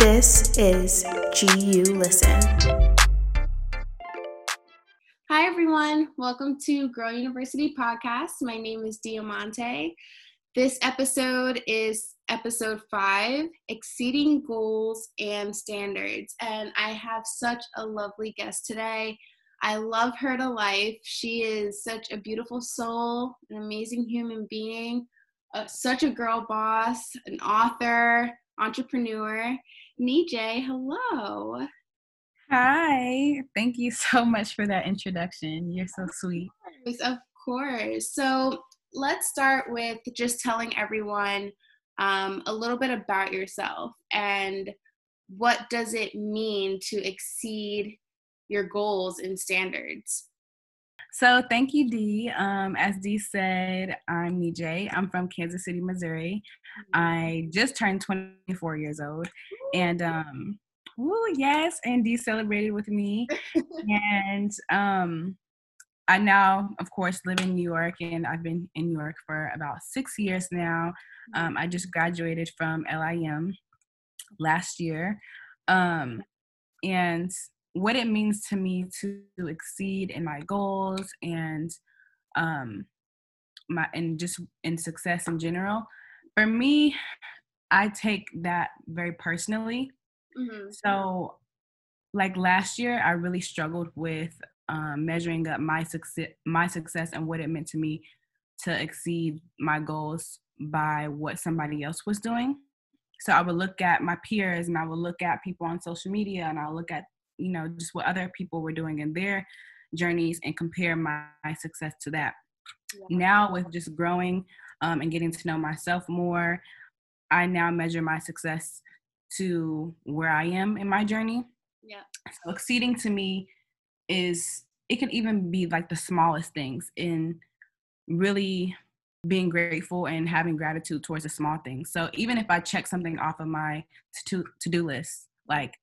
This is GU Listen. Hi, everyone. Welcome to Girl University Podcast. My name is Diamante. This episode is episode five Exceeding Goals and Standards. And I have such a lovely guest today. I love her to life. She is such a beautiful soul, an amazing human being, uh, such a girl boss, an author, entrepreneur. Nijay, hello. Hi. Thank you so much for that introduction. You're so sweet. Of course. So let's start with just telling everyone um, a little bit about yourself and what does it mean to exceed your goals and standards? So thank you, Dee. Um, as Dee said, I'm Nijay. I'm from Kansas City, Missouri. I just turned 24 years old, and um, woo, yes, and Dee celebrated with me. and um, I now, of course, live in New York, and I've been in New York for about six years now. Um, I just graduated from LIM last year, um, and what it means to me to exceed in my goals and um my and just in success in general. For me i take that very personally. Mm-hmm. so like last year i really struggled with um, measuring up my success my success and what it meant to me to exceed my goals by what somebody else was doing. So i would look at my peers and i would look at people on social media and i'll look at you know just what other people were doing in their journeys and compare my, my success to that yeah. now with just growing um, and getting to know myself more i now measure my success to where i am in my journey yeah so exceeding to me is it can even be like the smallest things in really being grateful and having gratitude towards the small things. So even if I check something off of my to to do list, like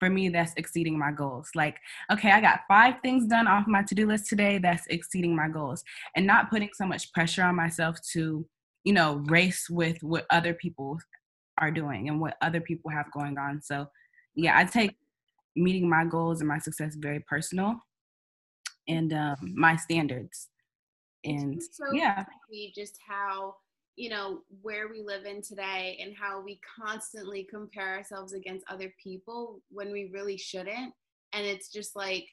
for me that's exceeding my goals. Like okay i got five things done off my to-do list today that's exceeding my goals. And not putting so much pressure on myself to you know race with what other people are doing and what other people have going on. So yeah i take meeting my goals and my success very personal and um, my standards. And so yeah. just how you know where we live in today and how we constantly compare ourselves against other people when we really shouldn't. And it's just like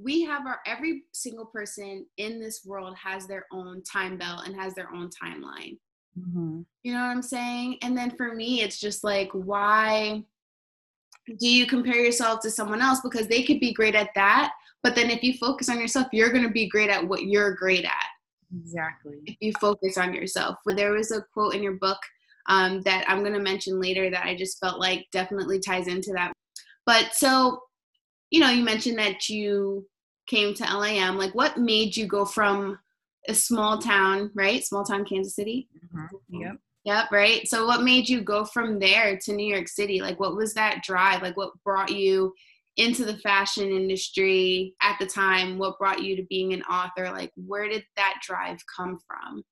we have our every single person in this world has their own time belt and has their own timeline. Mm-hmm. you know what i'm saying? And then for me it's just like why do you compare yourself to someone else? Because they could be great at that but then if you focus on yourself you're going to be great at what you're great at Exactly. If you focus on yourself. There was a quote in your book um, that I'm going to mention later that I just felt like definitely ties into that. But so, you know, you mentioned that you came to LIM. Like, what made you go from a small town, right? Small town Kansas City? Mm-hmm. Yep. Yep, right. So, what made you go from there to New York City? Like, what was that drive? Like, what brought you into the fashion industry at the time what brought you to being an author? Like where did that drive come from?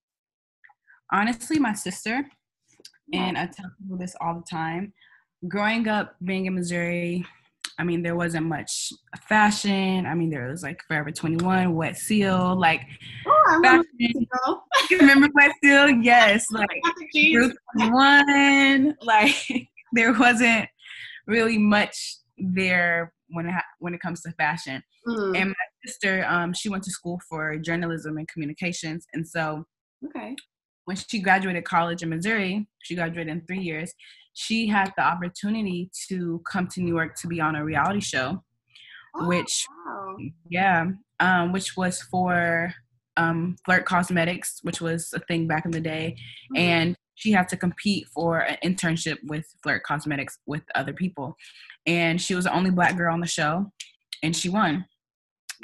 Honestly my sister and i tell people this all the time growing up being in missouri i mean there wasn't much fashion. I mean there was like forever 21 wet seal like oh, I remember, you remember wet seal? Yes like 21 like there wasn't really much there when it ha- when it comes to fashion. Mm-hmm. And my sister, um, she went to school for journalism and communications, and so okay, when she graduated college in Missouri, she graduated in three years. She had the opportunity to come to New York to be on a reality show, oh, which wow. yeah, um, which was for um, Flirt Cosmetics, which was a thing back in the day, mm-hmm. and she had to compete for an internship with Flirt Cosmetics with other people and she was the only black girl on the show, and she won.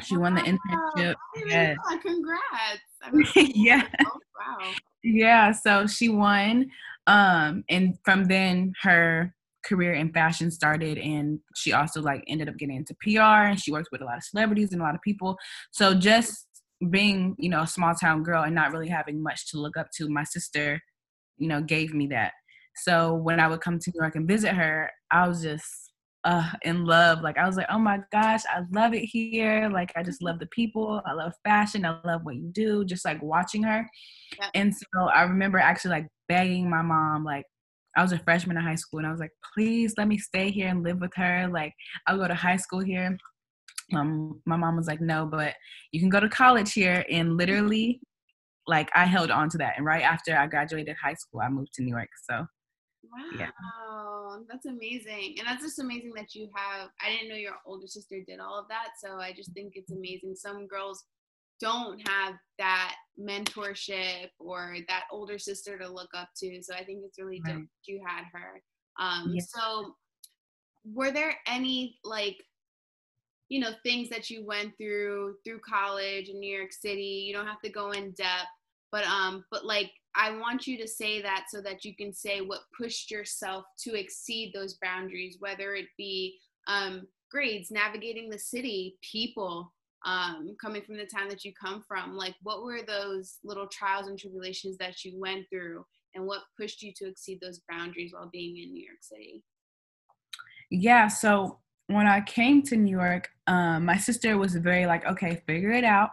She wow. won the internship. Yeah. Congrats. yeah. Oh, wow. Yeah. So she won. Um, and from then her career in fashion started and she also like ended up getting into PR and she worked with a lot of celebrities and a lot of people. So just being, you know, a small town girl and not really having much to look up to, my sister, you know, gave me that. So when I would come to New York and visit her, I was just uh, in love. Like I was like, oh my gosh, I love it here. Like I just love the people. I love fashion. I love what you do. Just like watching her. Yep. And so I remember actually like begging my mom, like I was a freshman in high school, and I was like, please let me stay here and live with her. Like I'll go to high school here. Um, my mom was like, no, but you can go to college here. And literally, like I held on to that. And right after I graduated high school, I moved to New York. So Wow, yeah. that's amazing. And that's just amazing that you have. I didn't know your older sister did all of that. So I just think it's amazing. Some girls don't have that mentorship or that older sister to look up to. So I think it's really right. you had her. Um, yeah. So were there any like, you know, things that you went through through college in New York City? You don't have to go in depth, but um, but like I want you to say that so that you can say what pushed yourself to exceed those boundaries, whether it be um, grades, navigating the city, people, um, coming from the town that you come from. Like, what were those little trials and tribulations that you went through, and what pushed you to exceed those boundaries while being in New York City? Yeah, so when I came to New York, um, my sister was very like, okay, figure it out.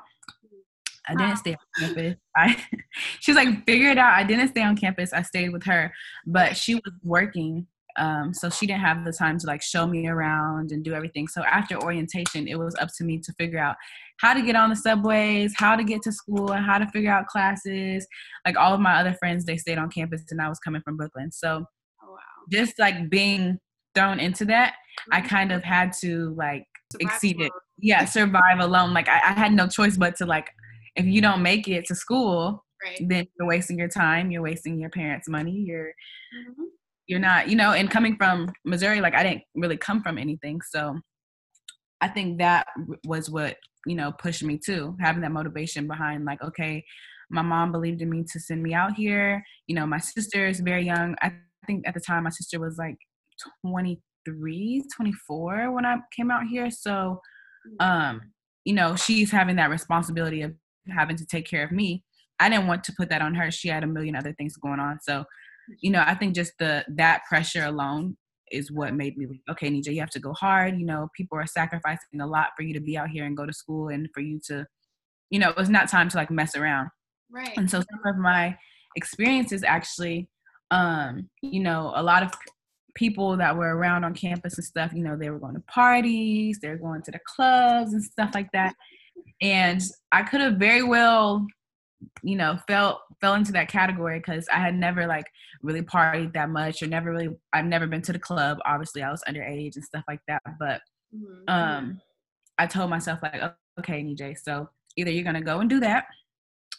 I didn't stay on campus. I she was like, figure it out. I didn't stay on campus. I stayed with her, but she was working. Um, so she didn't have the time to like show me around and do everything. So after orientation, it was up to me to figure out how to get on the subways, how to get to school, and how to figure out classes. Like all of my other friends, they stayed on campus, and I was coming from Brooklyn. So oh, wow. just like being thrown into that, I mm-hmm. kind of had to like survive exceed alone. it. Yeah, survive alone. Like I, I had no choice but to like if you don't make it to school, right. then you're wasting your time, you're wasting your parents' money, you're mm-hmm. you're not, you know, and coming from Missouri, like I didn't really come from anything. So I think that was what, you know, pushed me to having that motivation behind like, okay, my mom believed in me to send me out here. You know, my sister is very young. I think at the time my sister was like 23, 24 when I came out here. So, mm. um, you know, she's having that responsibility of having to take care of me. I didn't want to put that on her. She had a million other things going on. So you know i think just the that pressure alone is what made me okay nija you have to go hard. You know people are sacrificing a lot for you to be out here and go to school and for you to you know it was not time to like mess around. Right. And so some of my experiences actually um you know a lot of people that were around on campus and stuff you know they were going to parties they were going to the clubs and stuff like that and I could have very well, you know, felt fell into that category because I had never like really partied that much or never really I've never been to the club. Obviously, I was underage and stuff like that. But mm-hmm. um, I told myself like, okay, NJ, so either you're gonna go and do that,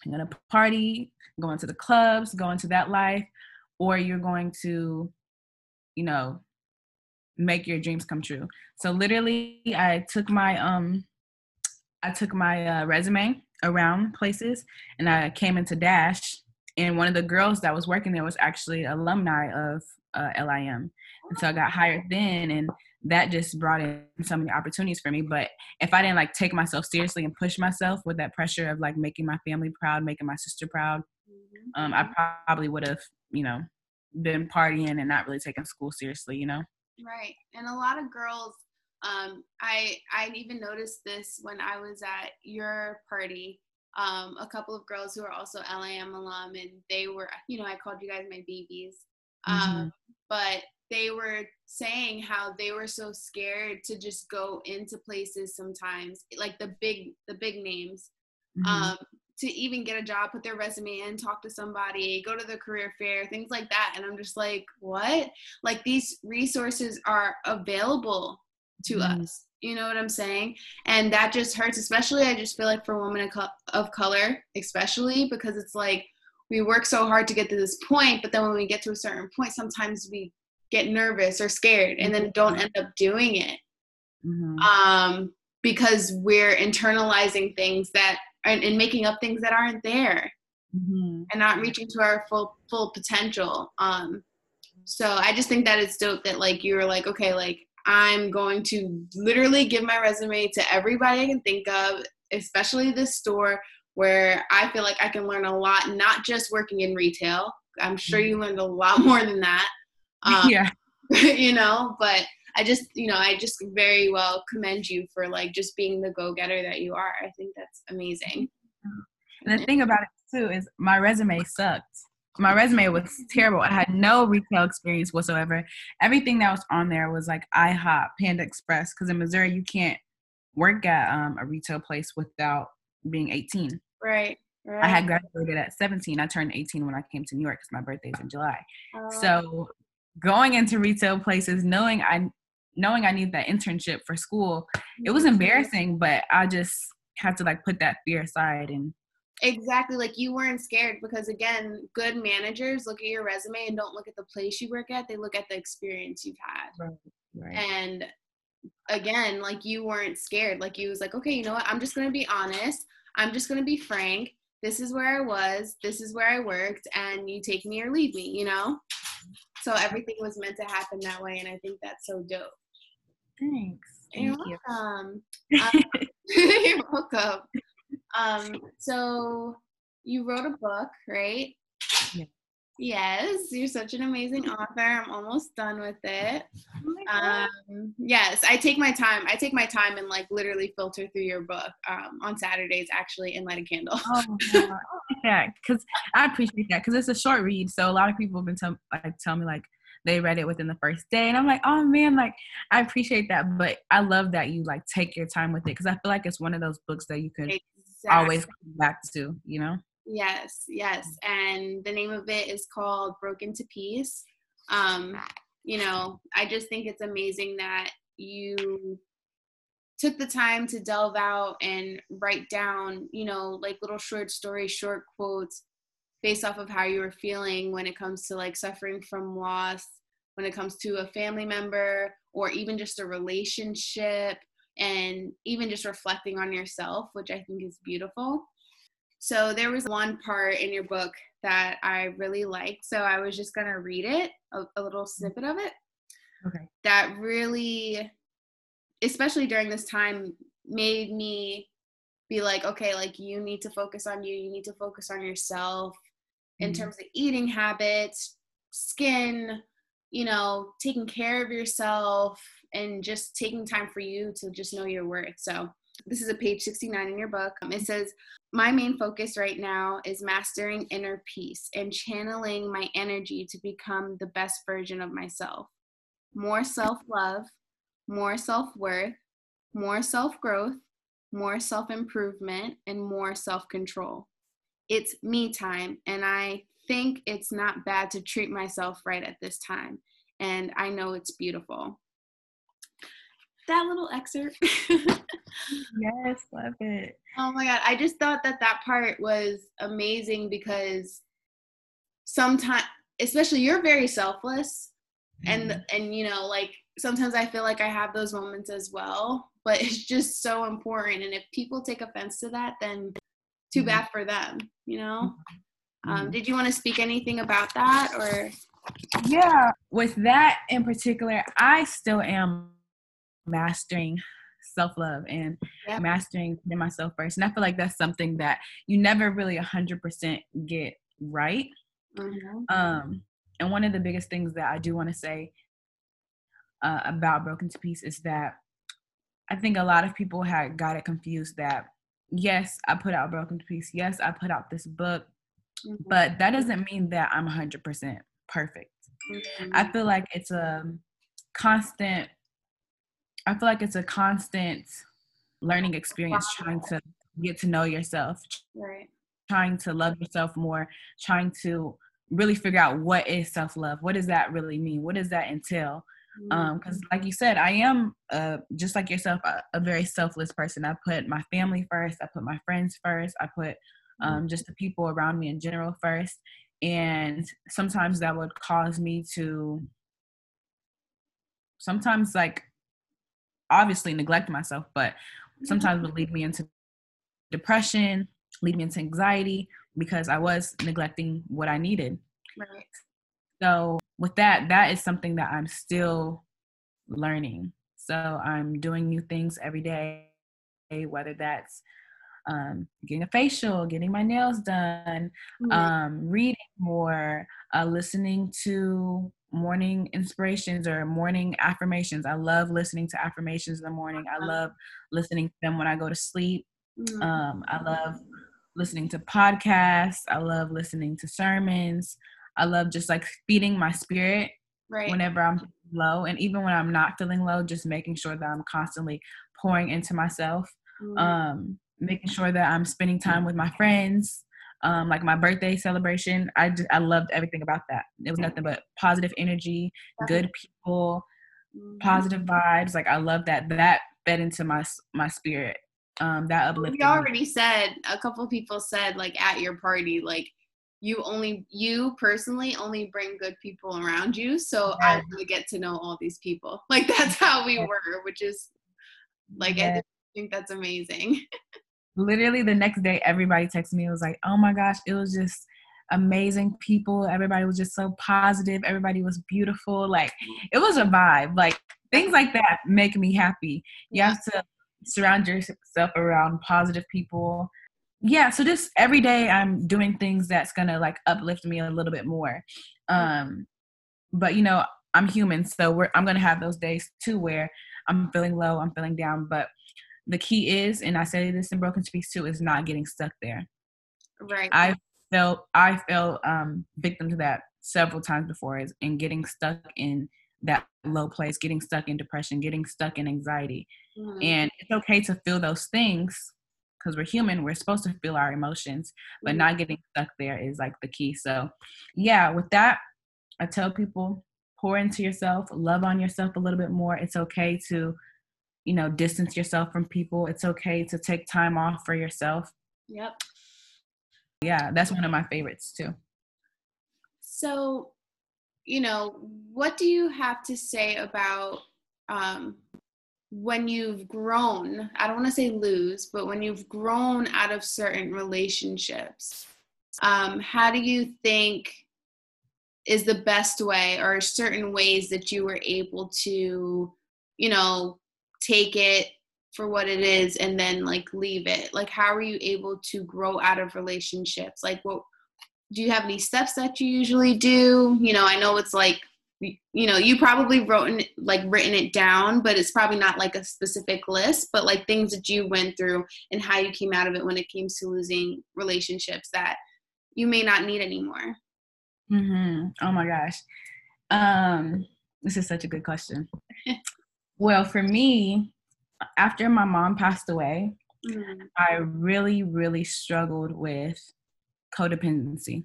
you're gonna party, going to the clubs, going to that life, or you're going to, you know, make your dreams come true. So literally, I took my um I took my uh, resume around places and I came into Dash. And one of the girls that was working there was actually alumni of uh, LIM. And so I got hired then. And that just brought in so many opportunities for me. But if I didn't like take myself seriously and push myself with that pressure of like making my family proud, making my sister proud, mm-hmm. um, I probably would have, you know, been partying and not really taking school seriously, you know? Right. And a lot of girls um, I I even noticed this when I was at your party. Um, a couple of girls who are also LIM alum, and they were, you know, I called you guys my babies. Um, mm-hmm. But they were saying how they were so scared to just go into places sometimes, like the big the big names, mm-hmm. um, to even get a job, put their resume in, talk to somebody, go to the career fair, things like that. And I'm just like, what? Like these resources are available to mm. us you know what i'm saying and that just hurts especially i just feel like for women of color especially because it's like we work so hard to get to this point but then when we get to a certain point sometimes we get nervous or scared and then don't mm-hmm. end up doing it mm-hmm. um, because we're internalizing things that and, and, making up things that aren't there mm-hmm. and not reaching to our full full potential um, so i just think that it's dope that like you're like okay like I'm going to literally give my resume to everybody I can think of, especially this store where I feel like I can learn a lot, not just working in retail, I'm sure you learned a lot more than that. Um, yeah. you know, but I just, you know, I just very well commend you for like just being the go getter that you are. I think that's amazing. And the thing about it too is my resume sucked. My resume was terrible. I had no retail experience whatsoever. Everything that was on there was like IHOP, Panda Express, because in Missouri you can't work at um, a retail place without being 18. Right. Right. I had graduated at 17. I turned 18 when I came to New York because my birthday's in July. Oh, So going into retail places, knowing I knowing I need that internship for school, it was embarrassing, but I just had to like put that fear aside and exactly like you weren't scared because again, good managers look at your resume and don't look at the place you work at. They look at the experience you've had. right. Right. And again, like you weren't scared. Like you was like, okay, you know what? I'm just gonna be honest. I'm just gonna be frank. This is where I was. This is where I worked, and you take me or leave me. You know. So everything was meant to happen that way, and I think that's so dope. Thanks. You're Thank you. welcome. Um, you're welcome. Um, so you wrote a book, right? Yeah. Yes, you're such an amazing author. I'm almost done with it. Oh. Um, yes, I take my time. I take my time and like literally filter through your book um, on Saturdays actually and light a candle. Oh, yeah, because I appreciate that because it's a short read. So a lot of people have been tell, like tell me like they read it within the first day, and I'm like, oh man, like I appreciate that. But I love that you like take your time with it because I feel like it's one of those books that you can Exactly. always come back to. You know? Yes, yes. And the name of it is called Broken to Peace. Um, you know, I just think it's amazing that you took the time to delve out and write down, you know, like little short stories, short quotes based off of how you were feeling when it comes to like suffering from loss, when it comes to a family member, or even just a relationship, and even just reflecting on yourself, which I think is beautiful. So there was one part in your book that I really liked. So I was just gonna read it, a, a little snippet of it Okay. that really, especially during this time, made me be like, okay, like you need to focus on you. You need to focus on yourself in Mhm. terms of eating habits, skin, you know, taking care of yourself and just taking time for you to just know your worth. So this is a page 69 in your book. Um, It says, My main focus right now is mastering inner peace and channeling my energy to become the best version of myself. More self love, more self worth, more self growth, more self improvement, and more self control. It's me time, and I think it's not bad to treat myself right at this time. And I know it's beautiful. That little excerpt. Yes, love it. Oh my god, I just thought that that part was amazing because sometimes especially you're very selfless and and you know like sometimes I feel like I have those moments as well, but it's just so important and if people take offense to that then too Mhm. bad for them, you know? Um, Mhm. did you want to speak anything about that or yeah with that in particular i still am mastering self-love and Yep. mastering putting myself first and i feel like that's something that you never really 100% get right um and one of the biggest things that i do want to say uh, about broken to peace is that i think a lot of people had got it confused that yes i put out broken to peace yes i put out this book Mhm. but that doesn't mean that i'm 100% perfect Mhm. I feel like it's a constant I feel like it's a constant learning experience trying to get to know yourself, right. trying to love yourself more, trying to really figure out what is self-love. What does that really mean? What does that entail? Um cuz like you said, I am uh just like yourself a, a very selfless person. I put my family first, I put my friends first, I put um just the people around me in general first and sometimes that would cause me to sometimes like obviously neglect myself but sometimes would lead me into depression lead me into anxiety because i was neglecting what i needed right. so with that that is something that i'm still learning so i'm doing new things every day whether that's um, getting a facial, getting my nails done, mm-hmm. um, reading more, uh, listening to morning inspirations or morning affirmations. I love listening to affirmations in the morning. I uh-huh. love listening to them when I go to sleep. Mm-hmm. Um, I love listening to podcasts. I love listening to sermons. I love just like feeding my spirit right. whenever I'm low. And even when I'm not feeling low, just making sure that I'm constantly pouring into myself. Mm-hmm. Um, making sure that I'm spending time with my friends. Um, like my birthday celebration, I just I loved everything about that. It was nothing but positive energy, good people, mm-hmm. positive vibes. Like I love that. That fed into my my spirit. Um, that uplifted. You already me. said a couple people said like at your party like you only you personally only bring good people around you so i want to get to know all these people like that's how we were which is like i think that's amazing literally the next day everybody texted me. It was like oh my gosh it was just amazing people. Everybody was just so positive. Everybody was beautiful. Like it was a vibe. Like things like that make me happy. You have to surround yourself around positive people. Yeah so just every day i'm doing things that's gonna like uplift me a little bit more. Um but you know i'm human so we're i'm gonna have those days too where i'm feeling low i'm feeling down but the key is and i say this in broken to peace too is not getting stuck there. Right. I felt i felt um victim to that several times before is in getting stuck in that low place getting stuck in depression getting stuck in anxiety. Mm-hmm. and it's okay to feel those things because we're human we're supposed to feel our emotions but mm-hmm. not getting stuck there is like the key. So yeah with that i tell people pour into yourself love on yourself a little bit more. It's okay to you know distance yourself from people. It's okay to take time off for yourself. Yep. Yeah that's one of my favorites too. So you know what do you have to say about um, when you've grown, I don't want to say lose, but when you've grown out of certain relationships, um, how do you think is the best way or certain ways that you were able to, you know, take it for what it is and then like leave it? Like, how are you able to grow out of relationships? Like, what do you have any steps that you usually do? You know, I know it's like you know you probably wrote like written it down but it's probably not like a specific list but like things that you went through and how you came out of it when it came to losing relationships that you may not need anymore mm-hmm. oh my gosh um this is such a good question well for me after my mom passed away mm-hmm. i really really struggled with codependency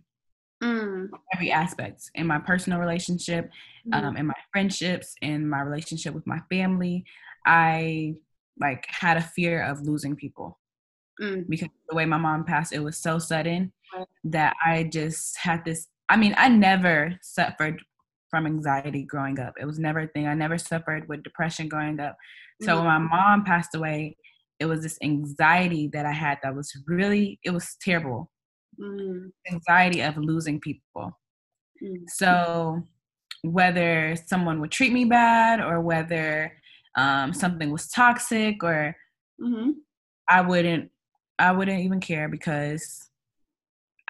mm. every aspect in my personal relationship, mm. um, in my friendships, in my relationship with my family. I like had a fear of losing people mm. because the way my mom passed, it was so sudden that I just had this. I mean, I never suffered from anxiety growing up. It was never a thing. I never suffered with depression growing up. So when my mm-hmm. mom passed away, it was this anxiety that I had that was really, it was terrible mm. anxiety of losing people. Mm. So whether someone would treat me bad or whether um, something was toxic or mm-hmm. I wouldn't I wouldn't even care because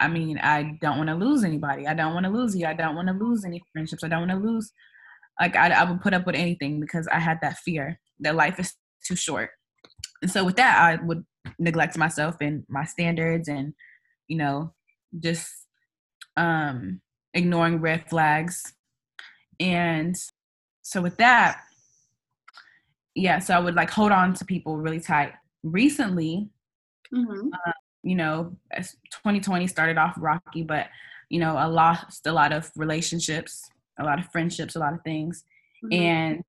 I mean I don't want to lose anybody. I don't want to lose you. I don't want to lose any friendships. I don't want to lose like I, I would put up with anything because I had that fear that life is too short. And so with that I would neglect myself and my standards and you know, just um, ignoring red flags. And so with that, yeah, so I would like hold on to people really tight. Recently, mm-hmm. uh, you know, 2020 started off rocky, but you know, I lost a lot of relationships, a lot of friendships, a lot of things, mm-hmm. and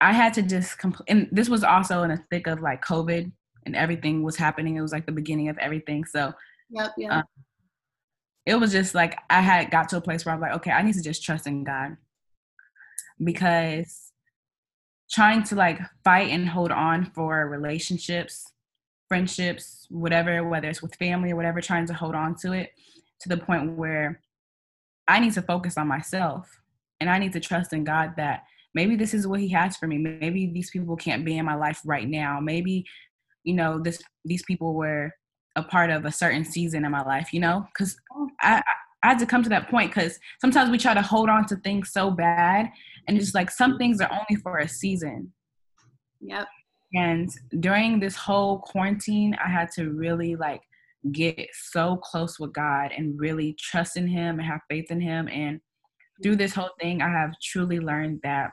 I had to just complete. And this was also in the thick of like COVID and everything was happening. It was like the beginning of everything. So yep, yep. Um, it was just like I had got to a place where I'm like, okay, I need to just trust in God because trying to like fight and hold on for relationships, friendships, whatever, whether it's with family or whatever, trying to hold on to it to the point where I need to focus on myself and I need to trust in God that maybe this is what He has for me. Maybe these people can't be in my life right now. Maybe you know this these people were a part of a certain season in my life you know because oh. I, I had to come to that point because sometimes we try to hold on to things so bad and it's like some things are only for a season Yep. And during this whole quarantine i had to really like get so close with god and really trust in him and have faith in him. And through this whole thing i have truly learned that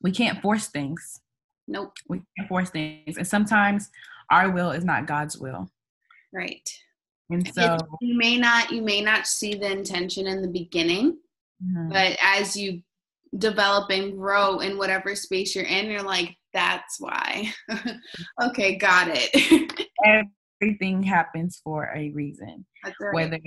we can't force things. Nope. we can't force things. And sometimes our will is not god's will. Right. and so you may not you may not see the intention in the beginning, mhm, but as you develop and grow in whatever space you're in, you're like, that's why. okay, got it. everything happens for a reason that's right. whether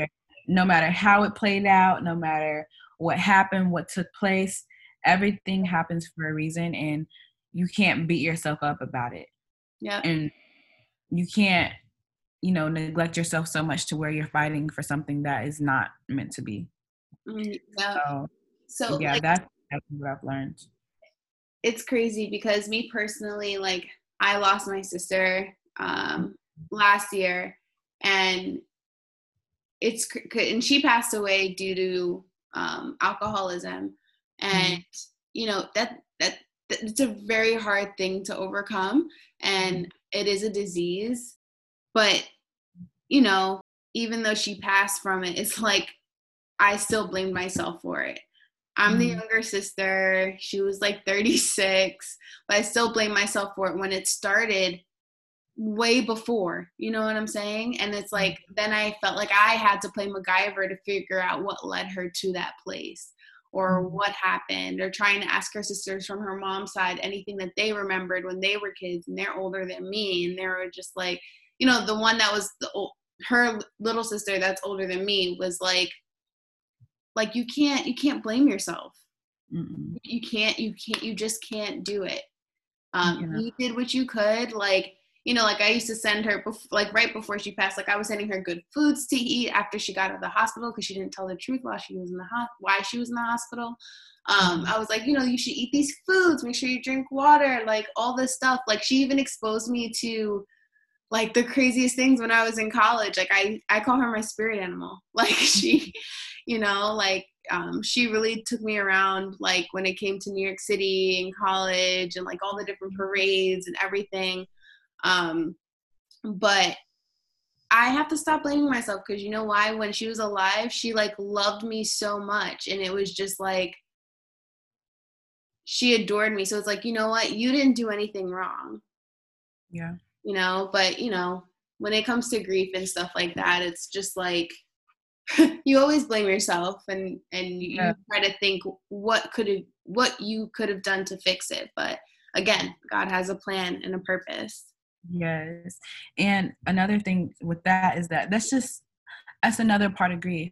no matter how it played out no matter what happened what took place everything happens for a reason and you can't beat yourself up about it Yep. and you can't you know neglect yourself so much to where you're fighting for something that is not meant to be Mm, yep. so So yeah like, that's, that's what i've learned. It's crazy because me personally, like I lost my sister um, last year, and it's and she passed away due to um, alcoholism, and you know that that that- it's a very hard thing to overcome, and it is a disease, but you know even though she passed from it, it's like I still blamed myself for it. I'm the Mhm. younger sister. She was like 36, but I still blame myself for it when it started way before. You know what I'm saying? And it's like then I felt like I had to play MacGyver to figure out what led her to that place or Mhm. what happened or trying to ask her sisters from her mom's side anything that they remembered when they were kids and they're older than me and they were just like, you know, the one that was the her little sister that's older than me was like like you can't you can't blame yourself Mm-mm. you can't you can't you just can't do it um Yeah. you did what you could like you know like i used to send her bef- like right before she passed like i was sending her good foods to eat after she got out of the hospital because she didn't tell the truth while she was in the ho- why she was in the hospital um Mhm. i was like you know you should eat these foods make sure you drink water like all this stuff like she even exposed me to like the craziest things when i was in college like i i call her my spirit animal. Like she you know like um, she really took me around like when it came to new york city and college and like all the different parades and everything. Um, but i have to stop blaming myself because you know why? When she was alive she like loved me so much and it was just like she adored me. So it's like you know what? You didn't do anything wrong. Yeah you know but you know when it comes to grief and stuff like that it's just like you always blame yourself and and you Yeah. try to think what could have what you could have done to fix it but again god has a plan and a purpose Yes. And another thing with that is that that's just that's another part of grief.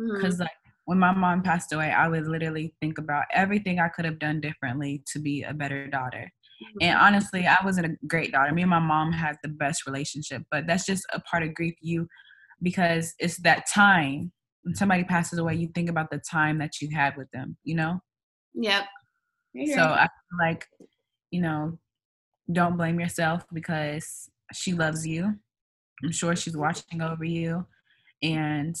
Mm-hmm. Because like when my mom passed away, I would literally think about everything I could have done differently to be a better daughter. And mm-hmm. honestly, I wasn't a great daughter. Me and my mom had the best relationship, but that's just a part of grief. You because it's that time when somebody passes away, you think about the time that you had with them. You know. yep So. I feel like, you know, don't blame yourself because she loves you. I'm sure she's watching over you. And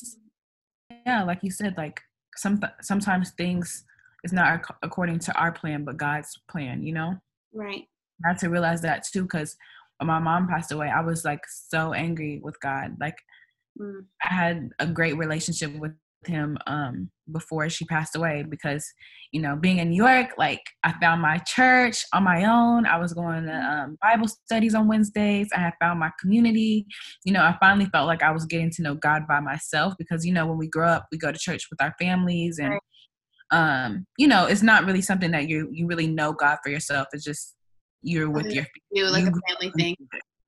yeah, like you said, like some sometimes things is not according to our plan, but God's plan, you know? Right I had to realize that too, because when my mom passed away, I was like so angry with God. Like Mm. I had a great relationship with him um before she passed away because you know being in New York like I found my church on my own I was going to um, Bible studies on Wednesdays I had found my community you know I finally felt like I was getting to know God by myself because you know when we grow up we go to church with our families and Right. Um you know it's not really something that you you really know God for yourself it's just you're with your do like you a family thing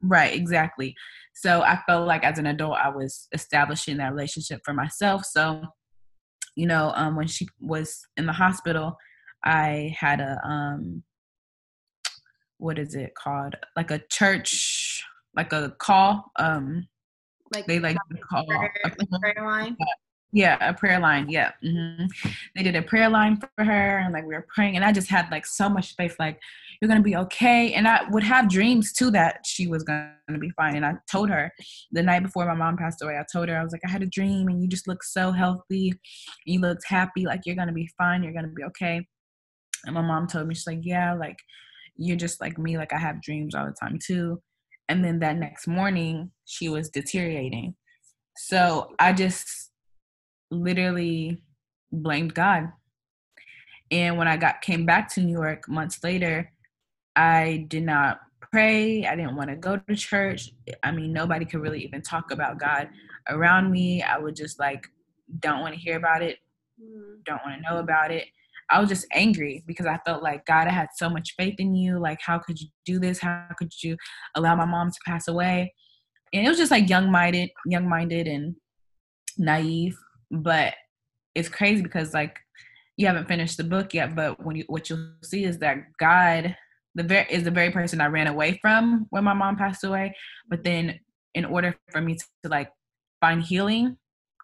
Right, exactly. So I felt like as an adult, I was establishing that relationship for myself. So, you know, um, when she was in the hospital, I had a um, what is it called? Like a church, like a call. Um, like they like to call. prayer, a like prayer line Yeah, a prayer line. Yeah. Mm-hmm. They did a prayer line for her, and like we were praying, and I just had like so much faith, like you're gonna be okay. And I would have dreams too that she was gonna be fine. And I told her the night before my mom passed away, I told her I was like, I had a dream, and you just look so healthy, you looked happy, like you're gonna be fine, you're gonna be okay. And my mom told me she's like, yeah, like you're just like me, like I have dreams all the time too. And then that next morning, she was deteriorating. So I just literally blamed God. And when I got came back to New York months later, I did not pray. I didn't want to go to church. I mean, nobody could really even talk about God around me. I would just like don't want to hear about it, mm. don't want to know about it. I was just angry because I felt like God, I had so much faith in you. Like, how could you do this? How could you allow my mom to pass away? And it was just like young minded, young minded and naive but it's crazy because like you haven't finished the book yet but when you what you'll see is that god the very is the very person i ran away from when my mom passed away but then in order for me to, to like find healing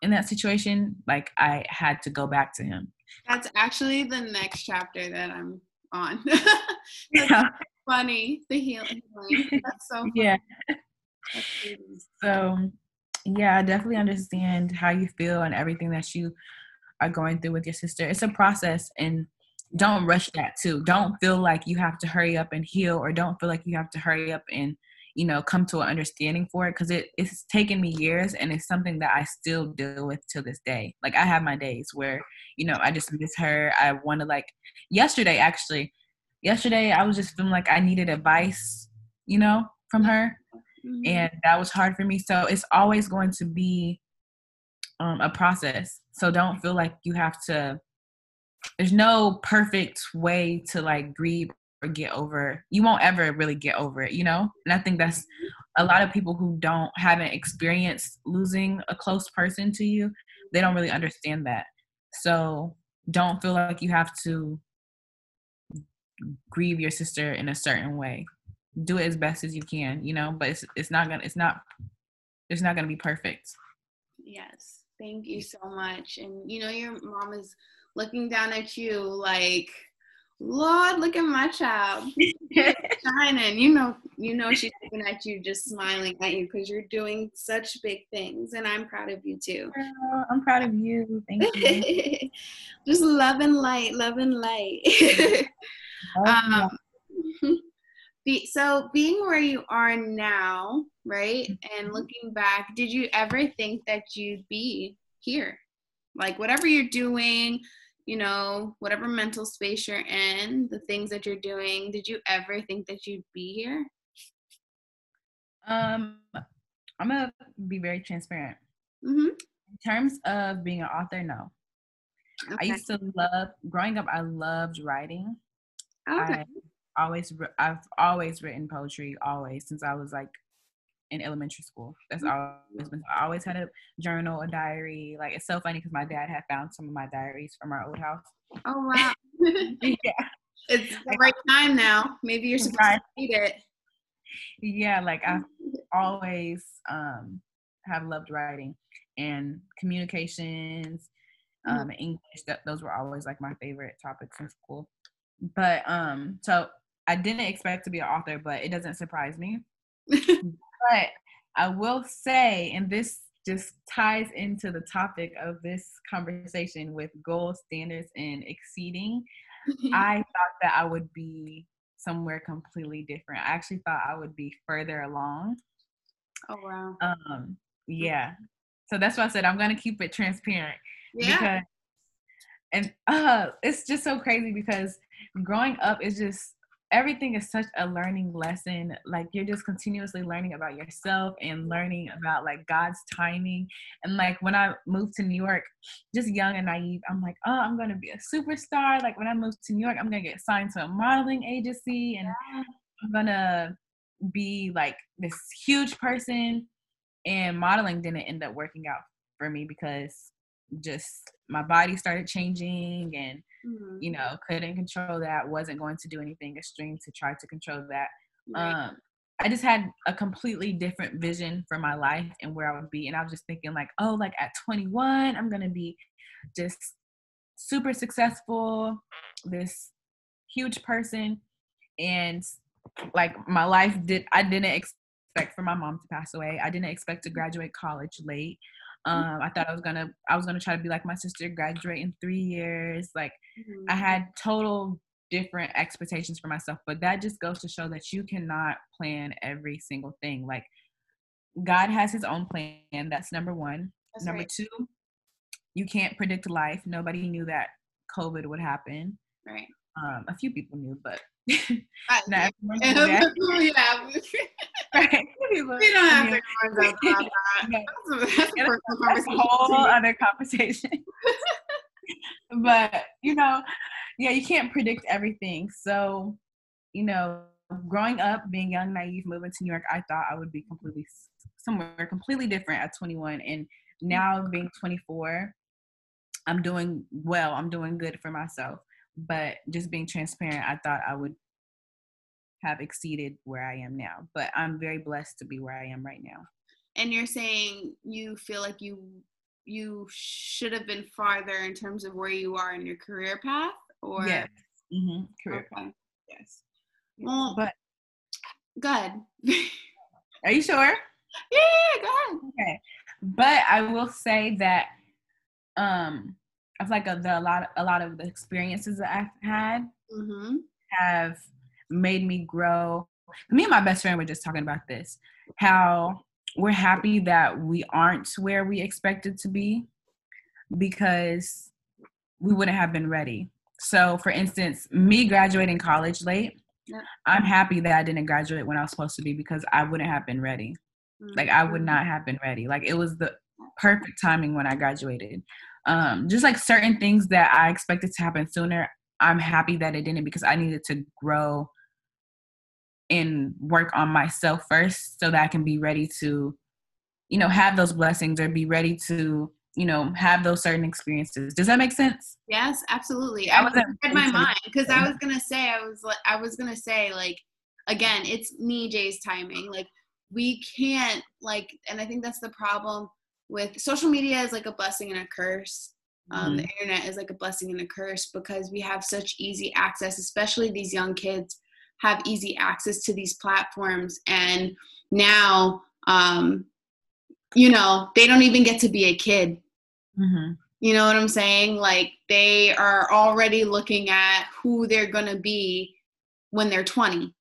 in that situation like i had to go back to him that's actually the next chapter that i'm on yeah. funny the healing that's so funny. yeah so yeah, I definitely understand how you feel and everything that you are going through with your sister. It's a process and don't rush that too. Don't feel like you have to hurry up and heal or don't feel like you have to hurry up and you know come to an understanding for it because it, it's taken me years and it's something that i still deal with to this day like i have my days where you know i just miss her i want to like yesterday actually yesterday i was just feeling like i needed advice you know from her mm-hmm. and that was hard for me. So it's always going to be um, a process. So don't feel like you have to there's no perfect way to like grieve or get over. You won't ever really get over it you know? And i think that's mm-hmm. a lot of people who don't haven't experienced losing a close person to you they don't really understand that. So don't feel like you have to grieve your sister in a certain way do it as best as you can, you know, but it's it's not gonna it's not it's not gonna be perfect. Yes. Thank you so much. And you know your mom is looking down at you like, Lord, look at my child. shining. You know, you know she's looking at you just smiling at you because you're doing such big things. And I'm proud of you too. I'm proud of you. Thank you. just love and light, love and light. um, be, so being where you are now, right? And mm-hmm. looking back, did you ever think that you'd be here? Like whatever you're doing, you know, whatever mental space you're in, the things that you're doing, did you ever think that you'd be here? Um, I'm gonna be very transparent. Mm-hmm. In terms of being an author, no. Okay. I used to love growing up. I loved writing. Okay. I always I've always written poetry always since I was like in elementary school. That's mm. always been. I always had a journal, a diary. Like it's so funny because my dad had found some of my diaries from our old house. Oh wow! yeah, it's the right time now. Maybe you're supposed right. to read it. Yeah, like I always um have loved writing and communications, mm. um, English. That those were always like my favorite topics in school. But um, so I didn't expect to be an author, but it doesn't surprise me. but I will say, and this just ties into the topic of this conversation with goal standards and exceeding. I thought that I would be somewhere completely different. I actually thought I would be further along. Oh wow. Um yeah. So that's why I said I'm gonna keep it transparent. Yeah. Because and uh it's just so crazy because growing up is just everything is such a learning lesson. Like you're just continuously learning about yourself and learning about like God's timing. And like when I moved to New York, just young and naive, I'm like, oh, I'm gonna be a superstar. Like when I moved to New York, I'm gonna get signed to a modeling agency and I'm gonna be like this huge person. And modeling didn't end up working out for me because just my body started changing and mm-hmm. you know couldn't control that wasn't going to do anything extreme to try to control that right. um I just had a completely different vision for my life and where I would be. And I was just thinking, like, oh, like at 21, I'm going to be just super successful, this huge person. And like my life did, I didn't expect for my mom to pass away. I didn't expect to graduate college late. Um, I thought I was gonna, I was gonna try to be like my sister, graduate in three years. Like mm-hmm. I had total different expectations for myself but that just goes to show that you cannot plan every single thing like god has his own plan that's number one that's number right. two you can't predict life nobody knew that covid would happen right um a few people knew but not everyone oh, yeah. right. We don't have to go into that. That's, that's, yeah, that's a whole other conversation. but you know, yeah, you can't predict everything. So, you know, growing up, being young, naive, moving to New York, I thought I would be completely somewhere completely different at 21. And now being 24, I'm doing well. I'm doing good for myself. But just being transparent, I thought I would have exceeded where I am now. But I'm very blessed to be where I am right now. And you're saying you feel like you you should have been farther in terms of where you are in your career path or yes. Mm-hmm. Career okay. Yes. Well, but good. are you sure? Yeah, yeah, go ahead. Okay, but I will say that um I feel like a, the, a lot a lot of the experiences that I've had mm-hmm. have made me grow. Me and my best friend were just talking about this. How we're happy that we aren't where we expected to be because we wouldn't have been ready. So, for instance, me graduating college late, I'm happy that I didn't graduate when I was supposed to be because I wouldn't have been ready. Mm-hmm. Like, I would mm-hmm. not have been ready. Like, it was the perfect timing when I graduated. Um, just like certain things that I expected to happen sooner, I'm happy that it didn't because I needed to grow and work on myself first so that I can be ready to, you know, have those blessings or be ready to you know have those certain experiences. Does that make sense? Yes absolutely. I was in my mind because i was gonna say i was like i was gonna say like again it's me Jay's timing. Like we can't like and i think that's the problem with social media is like a blessing and a curse um, mm-hmm. the internet is like a blessing and a curse because we have such easy access especially these young kids have easy access to these platforms and now um, you know, they don't even get to be a kid. Mm-hmm. You know what I'm saying? Like they are already looking at who they're going to be when they're 20.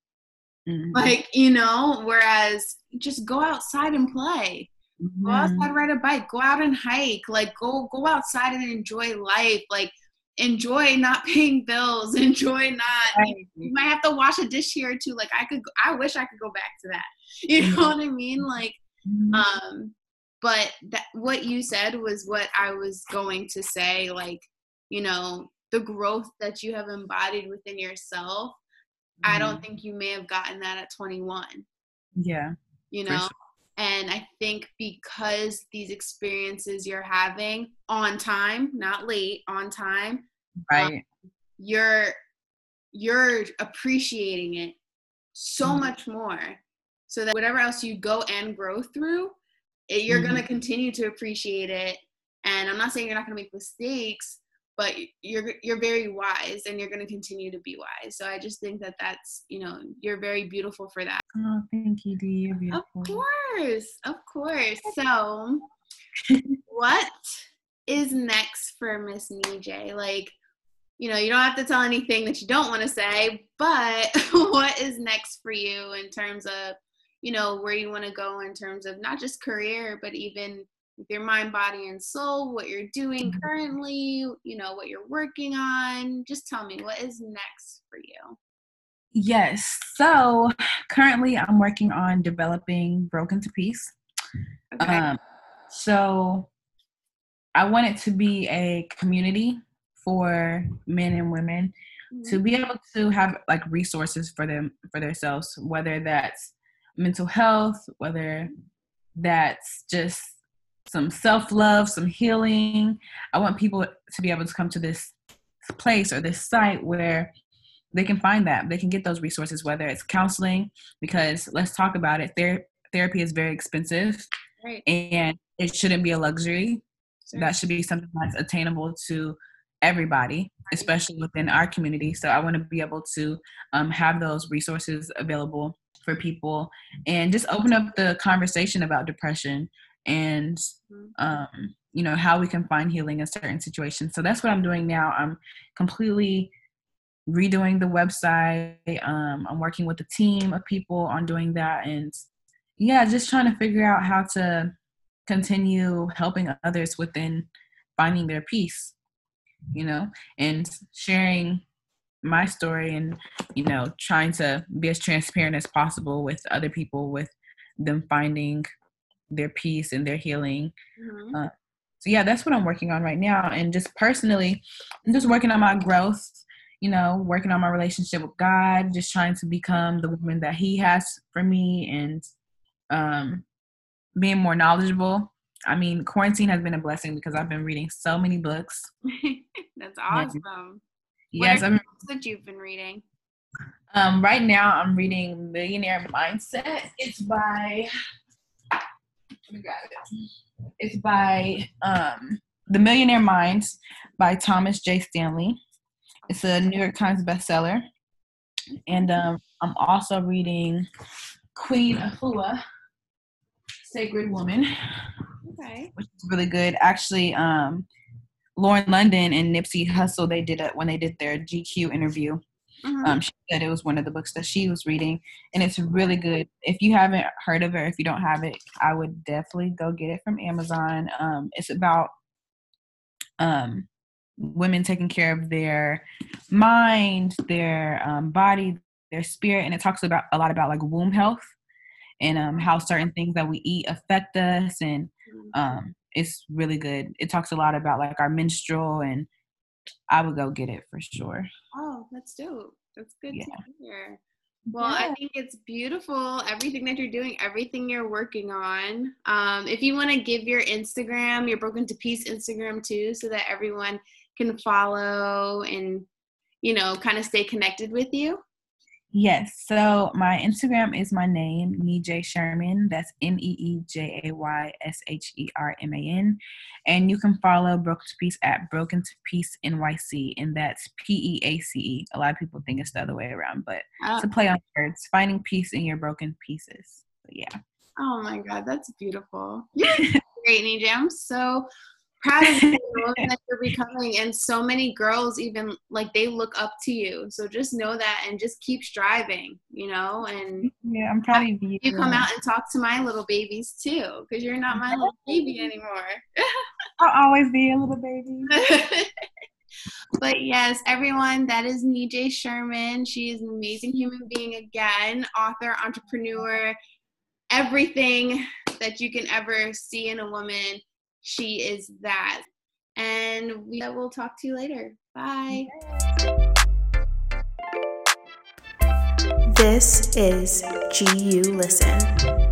Mm-hmm. Like, you know, whereas just go outside and play. Mm-hmm. Go outside, ride a bike, go out and hike, like go go outside and enjoy life. Like enjoy not paying bills, enjoy not right. you, you, might have to wash a dish here or two. Like I could I wish I could go back to that. You know what I mean? Like mm-hmm. um but that what you said was what i was going to say like you know the growth that you have embodied within yourself mm-hmm. i don't mm-hmm. think you may have gotten that at 21 yeah you know sure. And i think because these experiences you're having on time not late on time right um, you're you're appreciating it so mm-hmm. much more so that whatever else you go and grow through it, you're mm-hmm. going to continue to appreciate it and i'm not saying you're not going to make mistakes but you're you're very wise and you're going to continue to be wise. So i just think that that's you know you're very beautiful for that. Oh thank you dee. You're beautiful. of course of course. So what is next for miss Meejay? Like you know you don't have to tell anything that you don't want to say but what is next for you in terms of you know where you want to go in terms of not just career but even with your mind body and soul what you're doing mm-hmm. currently you know what you're working on just tell me what is next for you yes so currently i'm working on developing broken to peace okay. Um, so i want it to be a community for men and women mm-hmm. to be able to have like resources for them for themselves whether that's mental health, whether that's just some self love, some healing. I want people to be able to come to this place or this site where they can find that. They can get those resources, whether it's counseling, because let's talk about it. Ther- therapy is very expensive, Right. and it shouldn't be a luxury. Sure. That should be something that's attainable to everybody, especially within our community. So I want to be able to um, have those resources available for people and just open up the conversation about depression and Mhm. um, you know how we can find healing in certain situations. So that's what I'm doing now. I'm completely redoing the website. Um, I'm working with a team of people on doing that, and yeah, just trying to figure out how to continue helping others within finding their peace you know and sharing my story and you know trying to be as transparent as possible with other people with them finding their peace and their healing Mhm. so yeah that's what i'm working on right now and just personally i'm just working on my growth you know working on my relationship with god just trying to become the woman that he has for me and um being more knowledgeable i mean quarantine has been a blessing because i've been reading so many books That's awesome. yes what i'm books that you've been reading? Um, right now, I'm reading Millionaire Mindset. It's by me grab it. It's by um, The Millionaire Mind by Thomas J. Stanley. It's a New York Times bestseller, and um, I'm also reading Queen Afua, Sacred Woman, Okay. which is really good. Actually, um, Lauren London and Nipsey Hussle they did it when they did their GQ interview. Mhm. Um, she said it was one of the books that she was reading, and it's really good. If you haven't heard of it, if you don't have it, I would definitely go get it from Amazon. Um, it's about um, women taking care of their mind, their um, body, their spirit, and it talks about a lot about like womb health and um, how certain things that we eat affect us, and um, it's really good. It talks a lot about like our menstrual, and I would go get it for sure. Oh, that's dope. That's good Yeah. to hear. Well, I think it's beautiful. Everything that you're doing, everything you're working on. Um, if you want to give your Instagram, your Broken to Peace Instagram too, so that everyone can follow and, you know, kind of stay connected with you. Yes. So my Instagram is my name, Meejay Sherman. That's M E E J A Y S H E R M A N. And you can follow Broken to Peace at Broken to Peace NYC, and that's P E A C E. A lot of people think it's the other way around, but Uh, it's a play on words, finding peace in your broken pieces. So yeah. oh my God, that's beautiful. You're great, Nija. I'm so proud of you the woman that you're becoming. And so many girls, even like they look up to you. So just know that and just keep striving, you know, and Yeah, I'm proud of you. you come out and talk to my little babies too, because you're not my little baby anymore. I'll always be a little baby. but yes, everyone, that is Meejay Sherman. She is an amazing human being again, author, entrepreneur, everything that you can ever see in a woman. She is that. And we will talk to you later. Bye. This is GU Listen.